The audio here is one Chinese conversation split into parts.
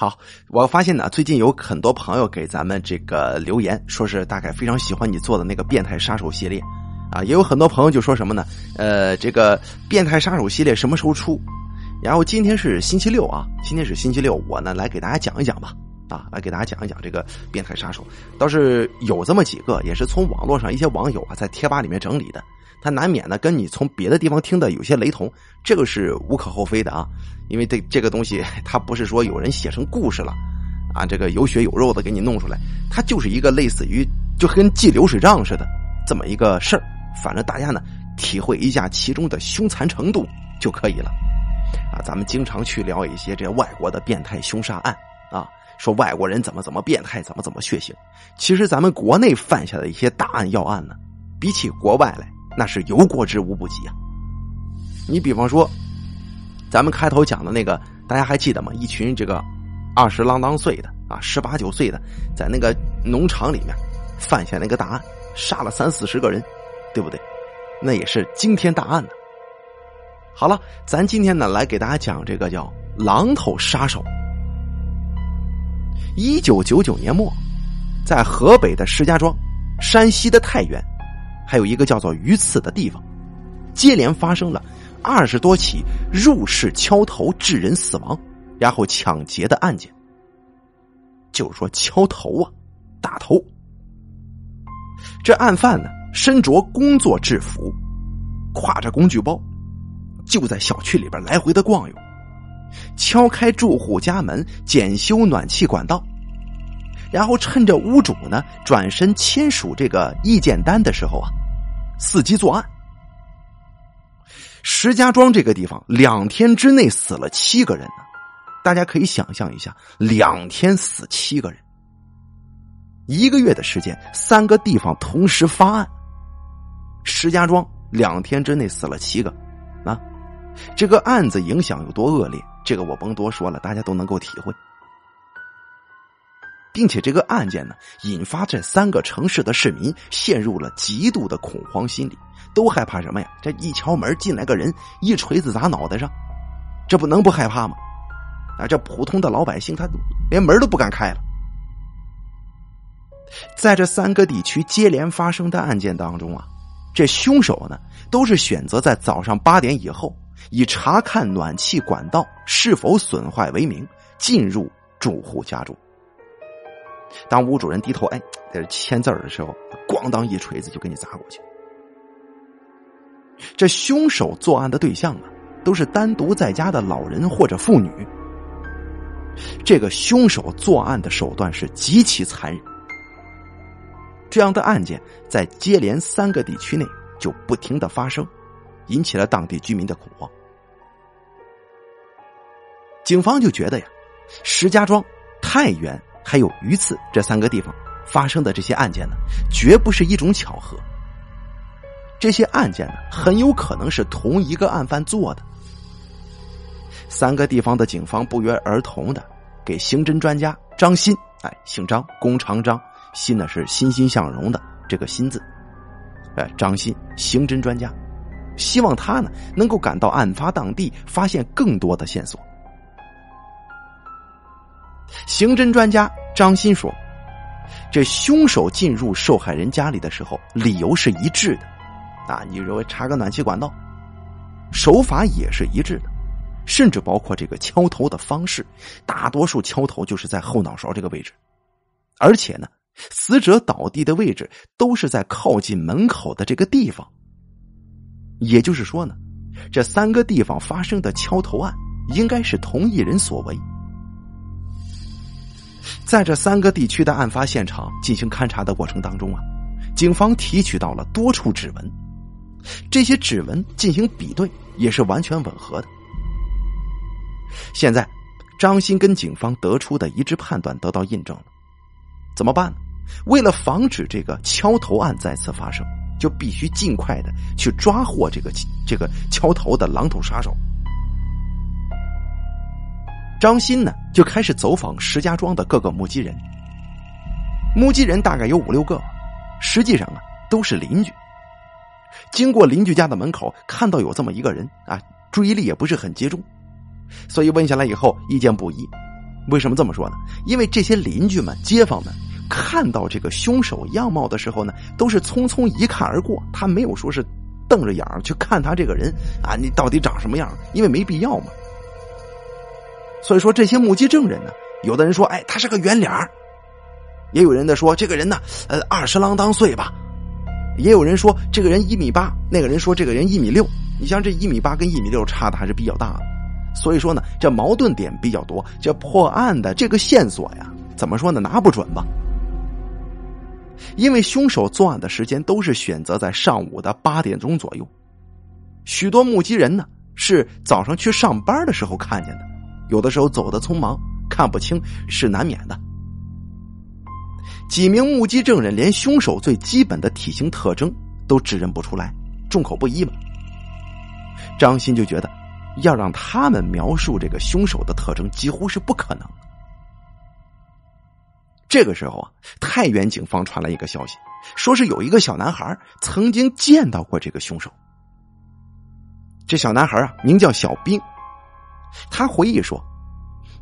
好，我发现呢，最近有很多朋友给咱们这个留言，说是大概非常喜欢你做的那个变态杀手系列，啊，也有很多朋友就说什么呢？呃，这个变态杀手系列什么时候出？然后今天是星期六啊，今天是星期六，我呢来给大家讲一讲吧，啊，来给大家讲一讲这个变态杀手，倒是有这么几个，也是从网络上一些网友啊在贴吧里面整理的。他难免呢跟你从别的地方听的有些雷同，这个是无可厚非的啊，因为这这个东西它不是说有人写成故事了，啊，这个有血有肉的给你弄出来，它就是一个类似于就跟记流水账似的这么一个事儿，反正大家呢体会一下其中的凶残程度就可以了，啊，咱们经常去聊一些这外国的变态凶杀案啊，说外国人怎么怎么变态，怎么怎么血腥，其实咱们国内犯下的一些大案要案呢，比起国外来。那是有过之无不及啊！你比方说，咱们开头讲的那个，大家还记得吗？一群这个二十啷当岁的啊，十八九岁的，在那个农场里面犯下那个大案，杀了三四十个人，对不对？那也是惊天大案呢。好了，咱今天呢来给大家讲这个叫“榔头杀手”。一九九九年末，在河北的石家庄、山西的太原。还有一个叫做鱼刺的地方，接连发生了二十多起入室敲头致人死亡，然后抢劫的案件。就是说敲头啊，打头。这案犯呢，身着工作制服，挎着工具包，就在小区里边来回的逛悠，敲开住户家门，检修暖气管道，然后趁着屋主呢转身签署这个意见单的时候啊。伺机作案。石家庄这个地方两天之内死了七个人呢，大家可以想象一下，两天死七个人，一个月的时间，三个地方同时发案。石家庄两天之内死了七个，啊，这个案子影响有多恶劣，这个我甭多说了，大家都能够体会。并且这个案件呢，引发这三个城市的市民陷入了极度的恐慌心理，都害怕什么呀？这一敲门进来个人，一锤子砸脑袋上，这不能不害怕吗？啊，这普通的老百姓他连门都不敢开了。在这三个地区接连发生的案件当中啊，这凶手呢都是选择在早上八点以后，以查看暖气管道是否损坏为名，进入住户家中。当屋主人低头哎，在这签字的时候，咣当一锤子就给你砸过去。这凶手作案的对象啊，都是单独在家的老人或者妇女。这个凶手作案的手段是极其残忍。这样的案件在接连三个地区内就不停的发生，引起了当地居民的恐慌。警方就觉得呀，石家庄、太原。还有榆次这三个地方发生的这些案件呢，绝不是一种巧合。这些案件呢，很有可能是同一个案犯做的。三个地方的警方不约而同的给刑侦专家张鑫，哎，姓张，弓长张，鑫呢是欣欣向荣的这个鑫字，哎，张鑫，刑侦专家，希望他呢能够赶到案发当地，发现更多的线索。刑侦专家张鑫说：“这凶手进入受害人家里的时候，理由是一致的，啊，你认为查个暖气管道，手法也是一致的，甚至包括这个敲头的方式，大多数敲头就是在后脑勺这个位置，而且呢，死者倒地的位置都是在靠近门口的这个地方。也就是说呢，这三个地方发生的敲头案，应该是同一人所为。”在这三个地区的案发现场进行勘查的过程当中啊，警方提取到了多处指纹，这些指纹进行比对也是完全吻合的。现在，张鑫跟警方得出的一致判断得到印证了，怎么办呢？为了防止这个敲头案再次发生，就必须尽快的去抓获这个这个敲头的榔头杀手。张鑫呢，就开始走访石家庄的各个目击人。目击人大概有五六个，实际上啊都是邻居。经过邻居家的门口，看到有这么一个人啊，注意力也不是很集中，所以问下来以后，意见不一。为什么这么说呢？因为这些邻居们、街坊们看到这个凶手样貌的时候呢，都是匆匆一看而过，他没有说是瞪着眼儿去看他这个人啊，你到底长什么样？因为没必要嘛。所以说，这些目击证人呢，有的人说，哎，他是个圆脸儿；也有人在说，这个人呢，呃，二十郎当岁吧；也有人说，这个人一米八，那个人说这个人一米六。你像这一米八跟一米六差的还是比较大的。所以说呢，这矛盾点比较多，这破案的这个线索呀，怎么说呢？拿不准吧？因为凶手作案的时间都是选择在上午的八点钟左右，许多目击人呢是早上去上班的时候看见的，有的时候走的匆忙，看不清是难免的。几名目击证人连凶手最基本的体型特征都指认不出来，众口不一嘛。张鑫就觉得。要让他们描述这个凶手的特征，几乎是不可能。这个时候啊，太原警方传来一个消息，说是有一个小男孩曾经见到过这个凶手。这小男孩啊，名叫小兵。他回忆说，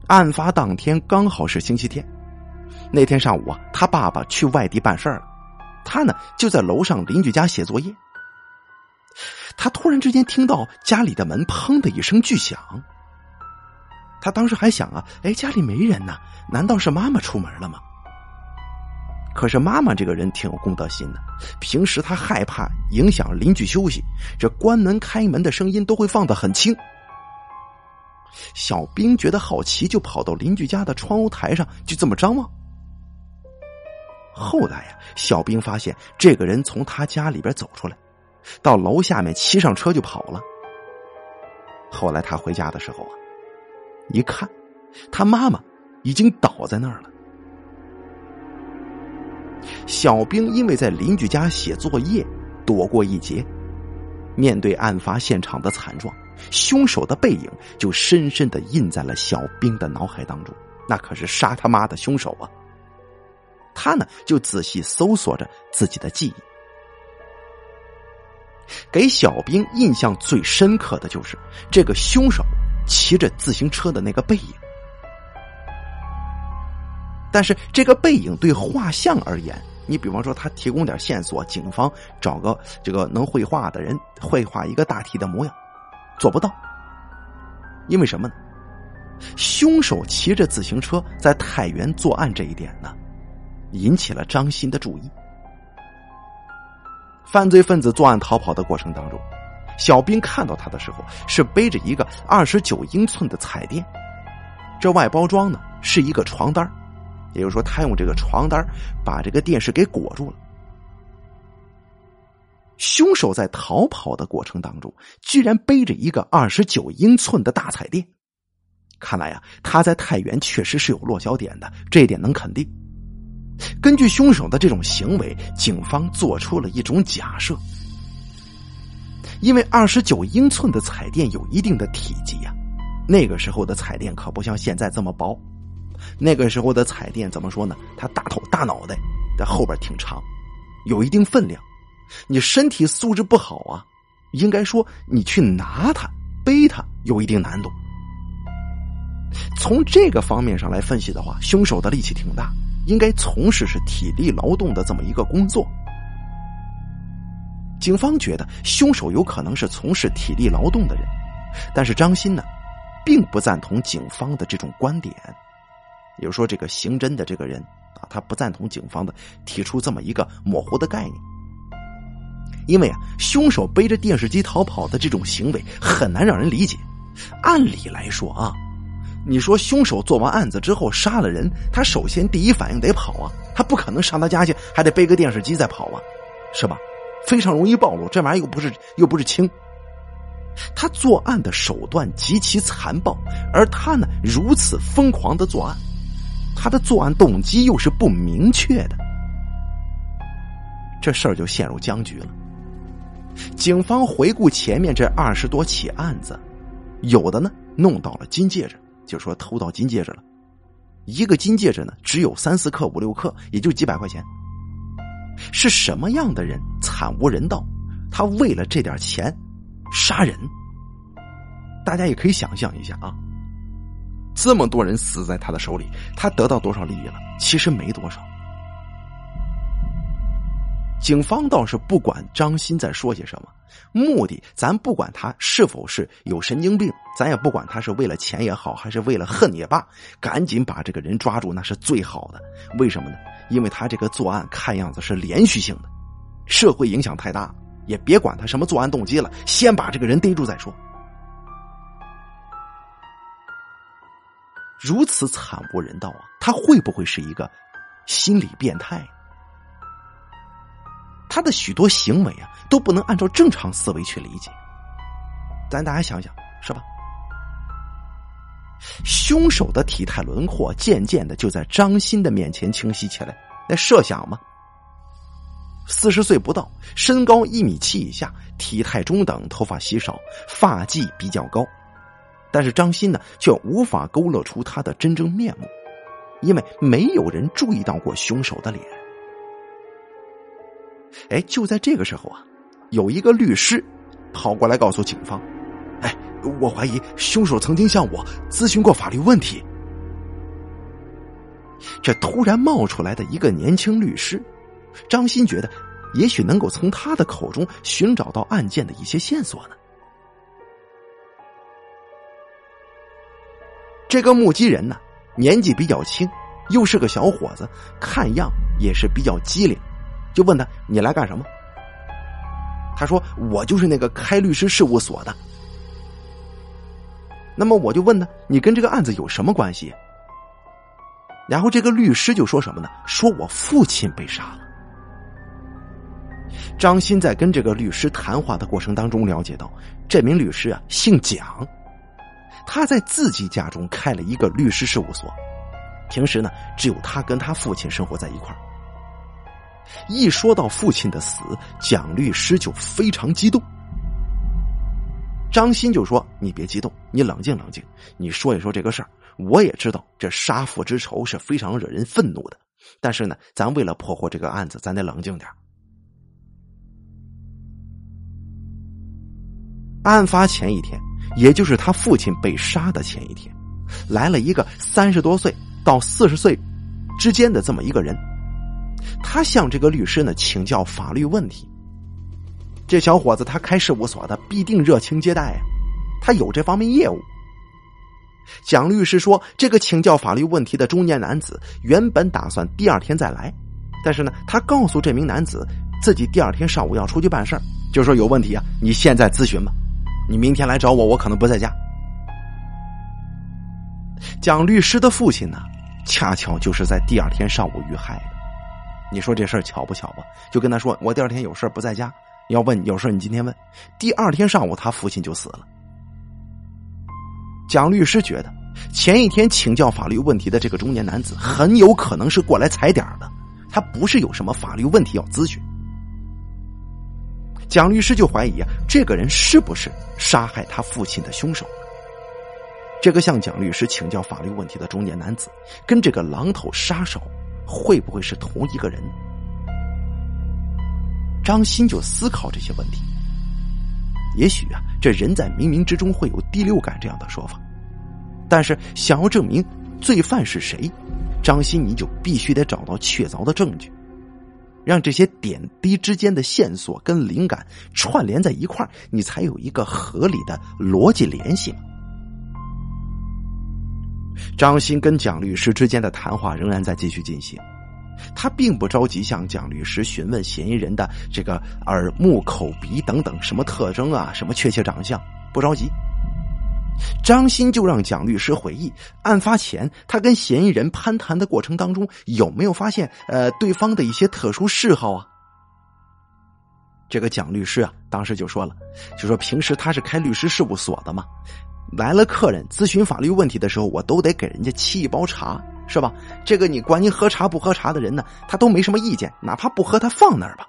案发当天刚好是星期天，那天上午啊，他爸爸去外地办事儿了，他呢就在楼上邻居家写作业。他突然之间听到家里的门“砰”的一声巨响，他当时还想啊，哎，家里没人呢，难道是妈妈出门了吗？可是妈妈这个人挺有公德心的，平时他害怕影响邻居休息，这关门开门的声音都会放得很轻。小兵觉得好奇，就跑到邻居家的窗户台上，就这么张望。后来呀，小兵发现这个人从他家里边走出来。到楼下面骑上车就跑了。后来他回家的时候啊，一看，他妈妈已经倒在那儿了。小兵因为在邻居家写作业，躲过一劫。面对案发现场的惨状，凶手的背影就深深的印在了小兵的脑海当中。那可是杀他妈的凶手啊！他呢，就仔细搜索着自己的记忆。给小兵印象最深刻的就是这个凶手骑着自行车的那个背影。但是这个背影对画像而言，你比方说他提供点线索，警方找个这个能绘画的人绘画一个大体的模样，做不到。因为什么呢？凶手骑着自行车在太原作案这一点呢，引起了张鑫的注意。犯罪分子作案逃跑的过程当中，小兵看到他的时候是背着一个二十九英寸的彩电，这外包装呢是一个床单也就是说他用这个床单把这个电视给裹住了。凶手在逃跑的过程当中居然背着一个二十九英寸的大彩电，看来呀他在太原确实是有落脚点的，这一点能肯定。根据凶手的这种行为，警方做出了一种假设：因为二十九英寸的彩电有一定的体积呀，那个时候的彩电可不像现在这么薄。那个时候的彩电怎么说呢？它大头大脑袋，在后边挺长，有一定分量。你身体素质不好啊，应该说你去拿它、背它有一定难度。从这个方面上来分析的话，凶手的力气挺大。应该从事是体力劳动的这么一个工作。警方觉得凶手有可能是从事体力劳动的人，但是张鑫呢，并不赞同警方的这种观点。也就说，这个刑侦的这个人啊，他不赞同警方的提出这么一个模糊的概念，因为啊，凶手背着电视机逃跑的这种行为很难让人理解。按理来说啊。你说凶手做完案子之后杀了人，他首先第一反应得跑啊，他不可能上他家去还得背个电视机再跑啊，是吧？非常容易暴露，这玩意儿又不是又不是轻。他作案的手段极其残暴，而他呢如此疯狂的作案，他的作案动机又是不明确的，这事儿就陷入僵局了。警方回顾前面这二十多起案子，有的呢弄到了金戒指。就说偷到金戒指了，一个金戒指呢，只有三四克、五六克，也就几百块钱。是什么样的人惨无人道？他为了这点钱杀人？大家也可以想象一下啊，这么多人死在他的手里，他得到多少利益了？其实没多少。警方倒是不管张鑫在说些什么，目的咱不管他是否是有神经病，咱也不管他是为了钱也好，还是为了恨也罢，赶紧把这个人抓住那是最好的。为什么呢？因为他这个作案看样子是连续性的，社会影响太大，也别管他什么作案动机了，先把这个人逮住再说。如此惨无人道啊！他会不会是一个心理变态？他的许多行为啊，都不能按照正常思维去理解。咱大家想想，是吧？凶手的体态轮廓渐渐的就在张鑫的面前清晰起来。那设想嘛，四十岁不到，身高一米七以下，体态中等，头发稀少，发髻比较高。但是张鑫呢，却无法勾勒出他的真正面目，因为没有人注意到过凶手的脸。哎，就在这个时候啊，有一个律师跑过来告诉警方：“哎，我怀疑凶手曾经向我咨询过法律问题。”这突然冒出来的一个年轻律师，张鑫觉得也许能够从他的口中寻找到案件的一些线索呢。这个目击人呢，年纪比较轻，又是个小伙子，看样也是比较机灵。就问他：“你来干什么？”他说：“我就是那个开律师事务所的。”那么我就问他：“你跟这个案子有什么关系？”然后这个律师就说什么呢？说我父亲被杀了。张鑫在跟这个律师谈话的过程当中了解到，这名律师啊姓蒋，他在自己家中开了一个律师事务所，平时呢只有他跟他父亲生活在一块儿。一说到父亲的死，蒋律师就非常激动。张鑫就说：“你别激动，你冷静冷静，你说一说这个事儿。我也知道这杀父之仇是非常惹人愤怒的，但是呢，咱为了破获这个案子，咱得冷静点案发前一天，也就是他父亲被杀的前一天，来了一个三十多岁到四十岁之间的这么一个人。”他向这个律师呢请教法律问题。这小伙子他开事务所的，必定热情接待啊，他有这方面业务。蒋律师说：“这个请教法律问题的中年男子原本打算第二天再来，但是呢，他告诉这名男子自己第二天上午要出去办事儿，就说有问题啊，你现在咨询吧，你明天来找我，我可能不在家。”蒋律师的父亲呢，恰巧就是在第二天上午遇害的。你说这事儿巧不巧吧？就跟他说，我第二天有事不在家，要问有事你今天问。第二天上午，他父亲就死了。蒋律师觉得，前一天请教法律问题的这个中年男子，很有可能是过来踩点的，他不是有什么法律问题要咨询。蒋律师就怀疑啊，这个人是不是杀害他父亲的凶手？这个向蒋律师请教法律问题的中年男子，跟这个狼头杀手。会不会是同一个人？张鑫就思考这些问题。也许啊，这人在冥冥之中会有第六感这样的说法。但是想要证明罪犯是谁，张鑫你就必须得找到确凿的证据，让这些点滴之间的线索跟灵感串联在一块，你才有一个合理的逻辑联系嘛。张鑫跟蒋律师之间的谈话仍然在继续进行，他并不着急向蒋律师询问嫌疑人的这个耳目口鼻等等什么特征啊，什么确切长相，不着急。张鑫就让蒋律师回忆案发前他跟嫌疑人攀谈的过程当中有没有发现呃对方的一些特殊嗜好啊？这个蒋律师啊，当时就说了，就说平时他是开律师事务所的嘛。来了客人咨询法律问题的时候，我都得给人家沏一包茶，是吧？这个你管你喝茶不喝茶的人呢，他都没什么意见，哪怕不喝，他放那儿吧。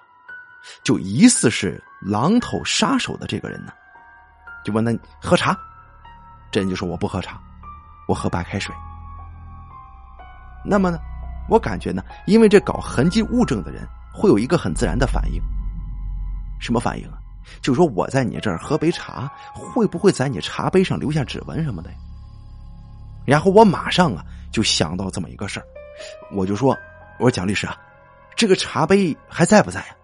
就疑似是狼头杀手的这个人呢，就问他喝茶，这人就说我不喝茶，我喝白开水。那么呢，我感觉呢，因为这搞痕迹物证的人会有一个很自然的反应，什么反应啊？就说我在你这儿喝杯茶，会不会在你茶杯上留下指纹什么的？然后我马上啊就想到这么一个事儿，我就说：“我说蒋律师啊，这个茶杯还在不在呀？”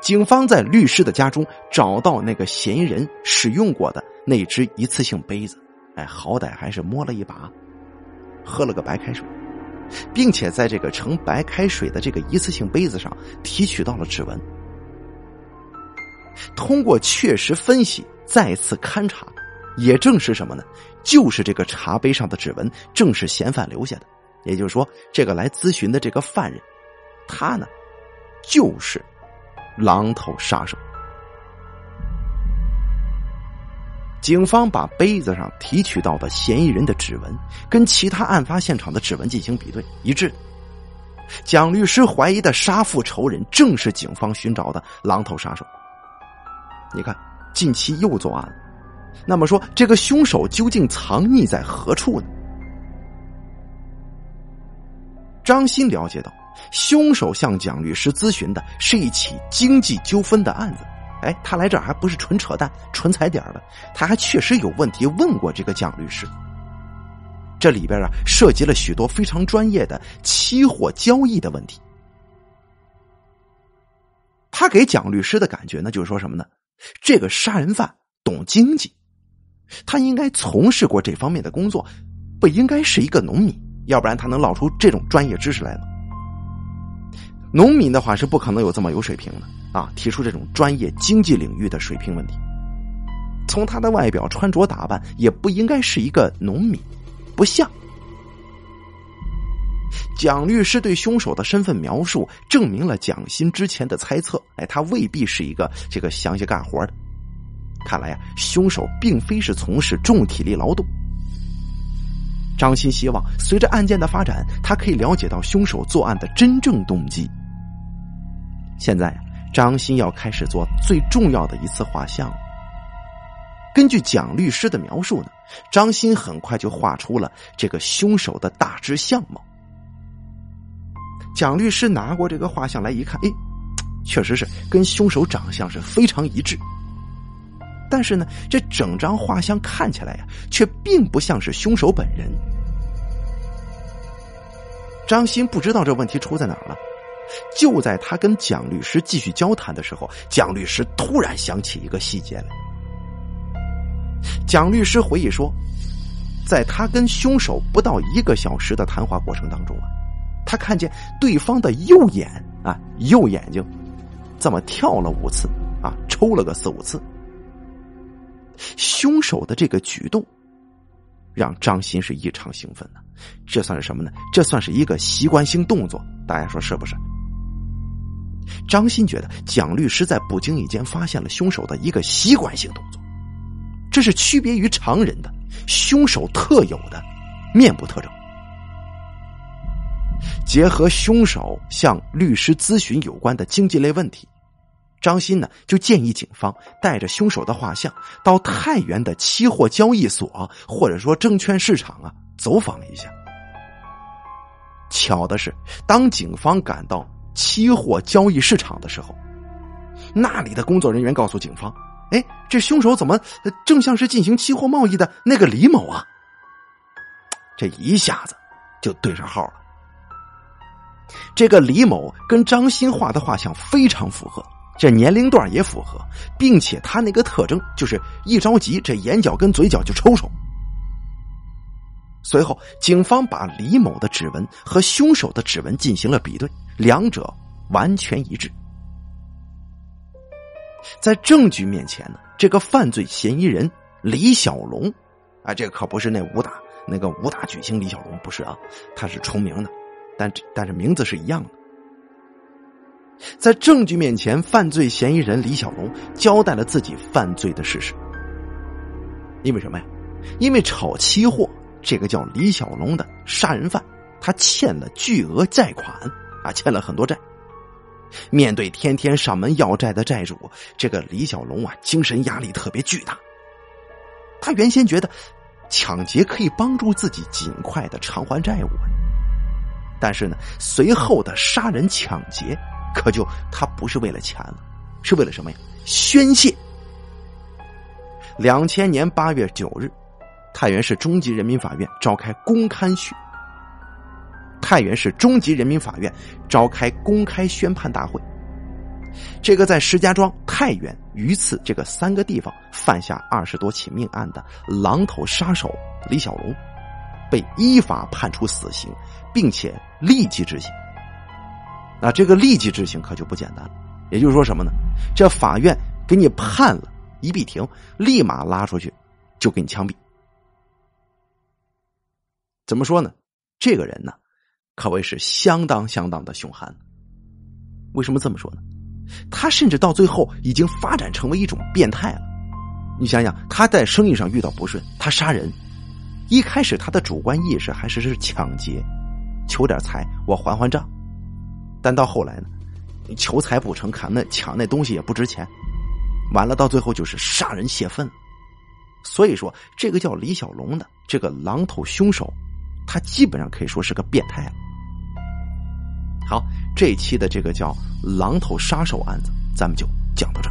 警方在律师的家中找到那个嫌疑人使用过的那只一次性杯子，哎，好歹还是摸了一把，喝了个白开水，并且在这个盛白开水的这个一次性杯子上提取到了指纹。通过确实分析，再次勘查，也正是什么呢？就是这个茶杯上的指纹正是嫌犯留下的。也就是说，这个来咨询的这个犯人，他呢，就是狼头杀手。警方把杯子上提取到的嫌疑人的指纹跟其他案发现场的指纹进行比对，一致。蒋律师怀疑的杀父仇人正是警方寻找的狼头杀手。你看，近期又作案了，那么说这个凶手究竟藏匿在何处呢？张鑫了解到，凶手向蒋律师咨询的是一起经济纠纷的案子。哎，他来这儿还不是纯扯淡、纯踩点的，他还确实有问题问过这个蒋律师。这里边啊，涉及了许多非常专业的期货交易的问题。他给蒋律师的感觉呢，就是说什么呢？这个杀人犯懂经济，他应该从事过这方面的工作，不应该是一个农民，要不然他能唠出这种专业知识来吗？农民的话是不可能有这么有水平的啊！提出这种专业经济领域的水平问题，从他的外表、穿着打扮，也不应该是一个农民，不像。蒋律师对凶手的身份描述，证明了蒋欣之前的猜测。哎，他未必是一个这个详细干活的。看来呀，凶手并非是从事重体力劳动。张鑫希望随着案件的发展，他可以了解到凶手作案的真正动机。现在，张鑫要开始做最重要的一次画像。根据蒋律师的描述呢，张鑫很快就画出了这个凶手的大致相貌。蒋律师拿过这个画像来一看，哎，确实是跟凶手长相是非常一致。但是呢，这整张画像看起来呀，却并不像是凶手本人。张鑫不知道这问题出在哪儿了。就在他跟蒋律师继续交谈的时候，蒋律师突然想起一个细节来。蒋律师回忆说，在他跟凶手不到一个小时的谈话过程当中啊。他看见对方的右眼啊，右眼睛这么跳了五次啊，抽了个四五次。凶手的这个举动让张鑫是异常兴奋的。这算是什么呢？这算是一个习惯性动作。大家说是不是？张鑫觉得蒋律师在不经意间发现了凶手的一个习惯性动作，这是区别于常人的凶手特有的面部特征。结合凶手向律师咨询有关的经济类问题，张鑫呢就建议警方带着凶手的画像到太原的期货交易所或者说证券市场啊走访一下。巧的是，当警方赶到期货交易市场的时候，那里的工作人员告诉警方：“哎，这凶手怎么正像是进行期货贸易的那个李某啊？”这一下子就对上号了。这个李某跟张鑫画的画像非常符合，这年龄段也符合，并且他那个特征就是一着急，这眼角跟嘴角就抽抽。随后，警方把李某的指纹和凶手的指纹进行了比对，两者完全一致。在证据面前呢，这个犯罪嫌疑人李小龙，啊，这可不是那武打那个武打巨星李小龙，不是啊，他是重名的。但但是名字是一样的，在证据面前，犯罪嫌疑人李小龙交代了自己犯罪的事实。因为什么呀？因为炒期货这个叫李小龙的杀人犯，他欠了巨额债款啊，欠了很多债。面对天天上门要债的债主，这个李小龙啊，精神压力特别巨大。他原先觉得抢劫可以帮助自己尽快的偿还债务。但是呢，随后的杀人抢劫，可就他不是为了钱了，是为了什么呀？宣泄。两千年八月九日，太原市中级人民法院召开公开宣，太原市中级人民法院召开公开宣判大会。这个在石家庄、太原、榆次这个三个地方犯下二十多起命案的狼头杀手李小龙，被依法判处死刑，并且立即执行。那这个立即执行可就不简单了，也就是说什么呢？这法院给你判了一闭庭，立马拉出去就给你枪毙。怎么说呢？这个人呢，可谓是相当相当的凶悍。为什么这么说呢？他甚至到最后已经发展成为一种变态了。你想想，他在生意上遇到不顺，他杀人。一开始他的主观意识还是是抢劫，求点财，我还还账。但到后来呢，求财不成，砍那抢那东西也不值钱，完了到最后就是杀人泄愤。所以说，这个叫李小龙的这个狼头凶手，他基本上可以说是个变态了。好，这一期的这个叫“狼头杀手”案子，咱们就讲到这。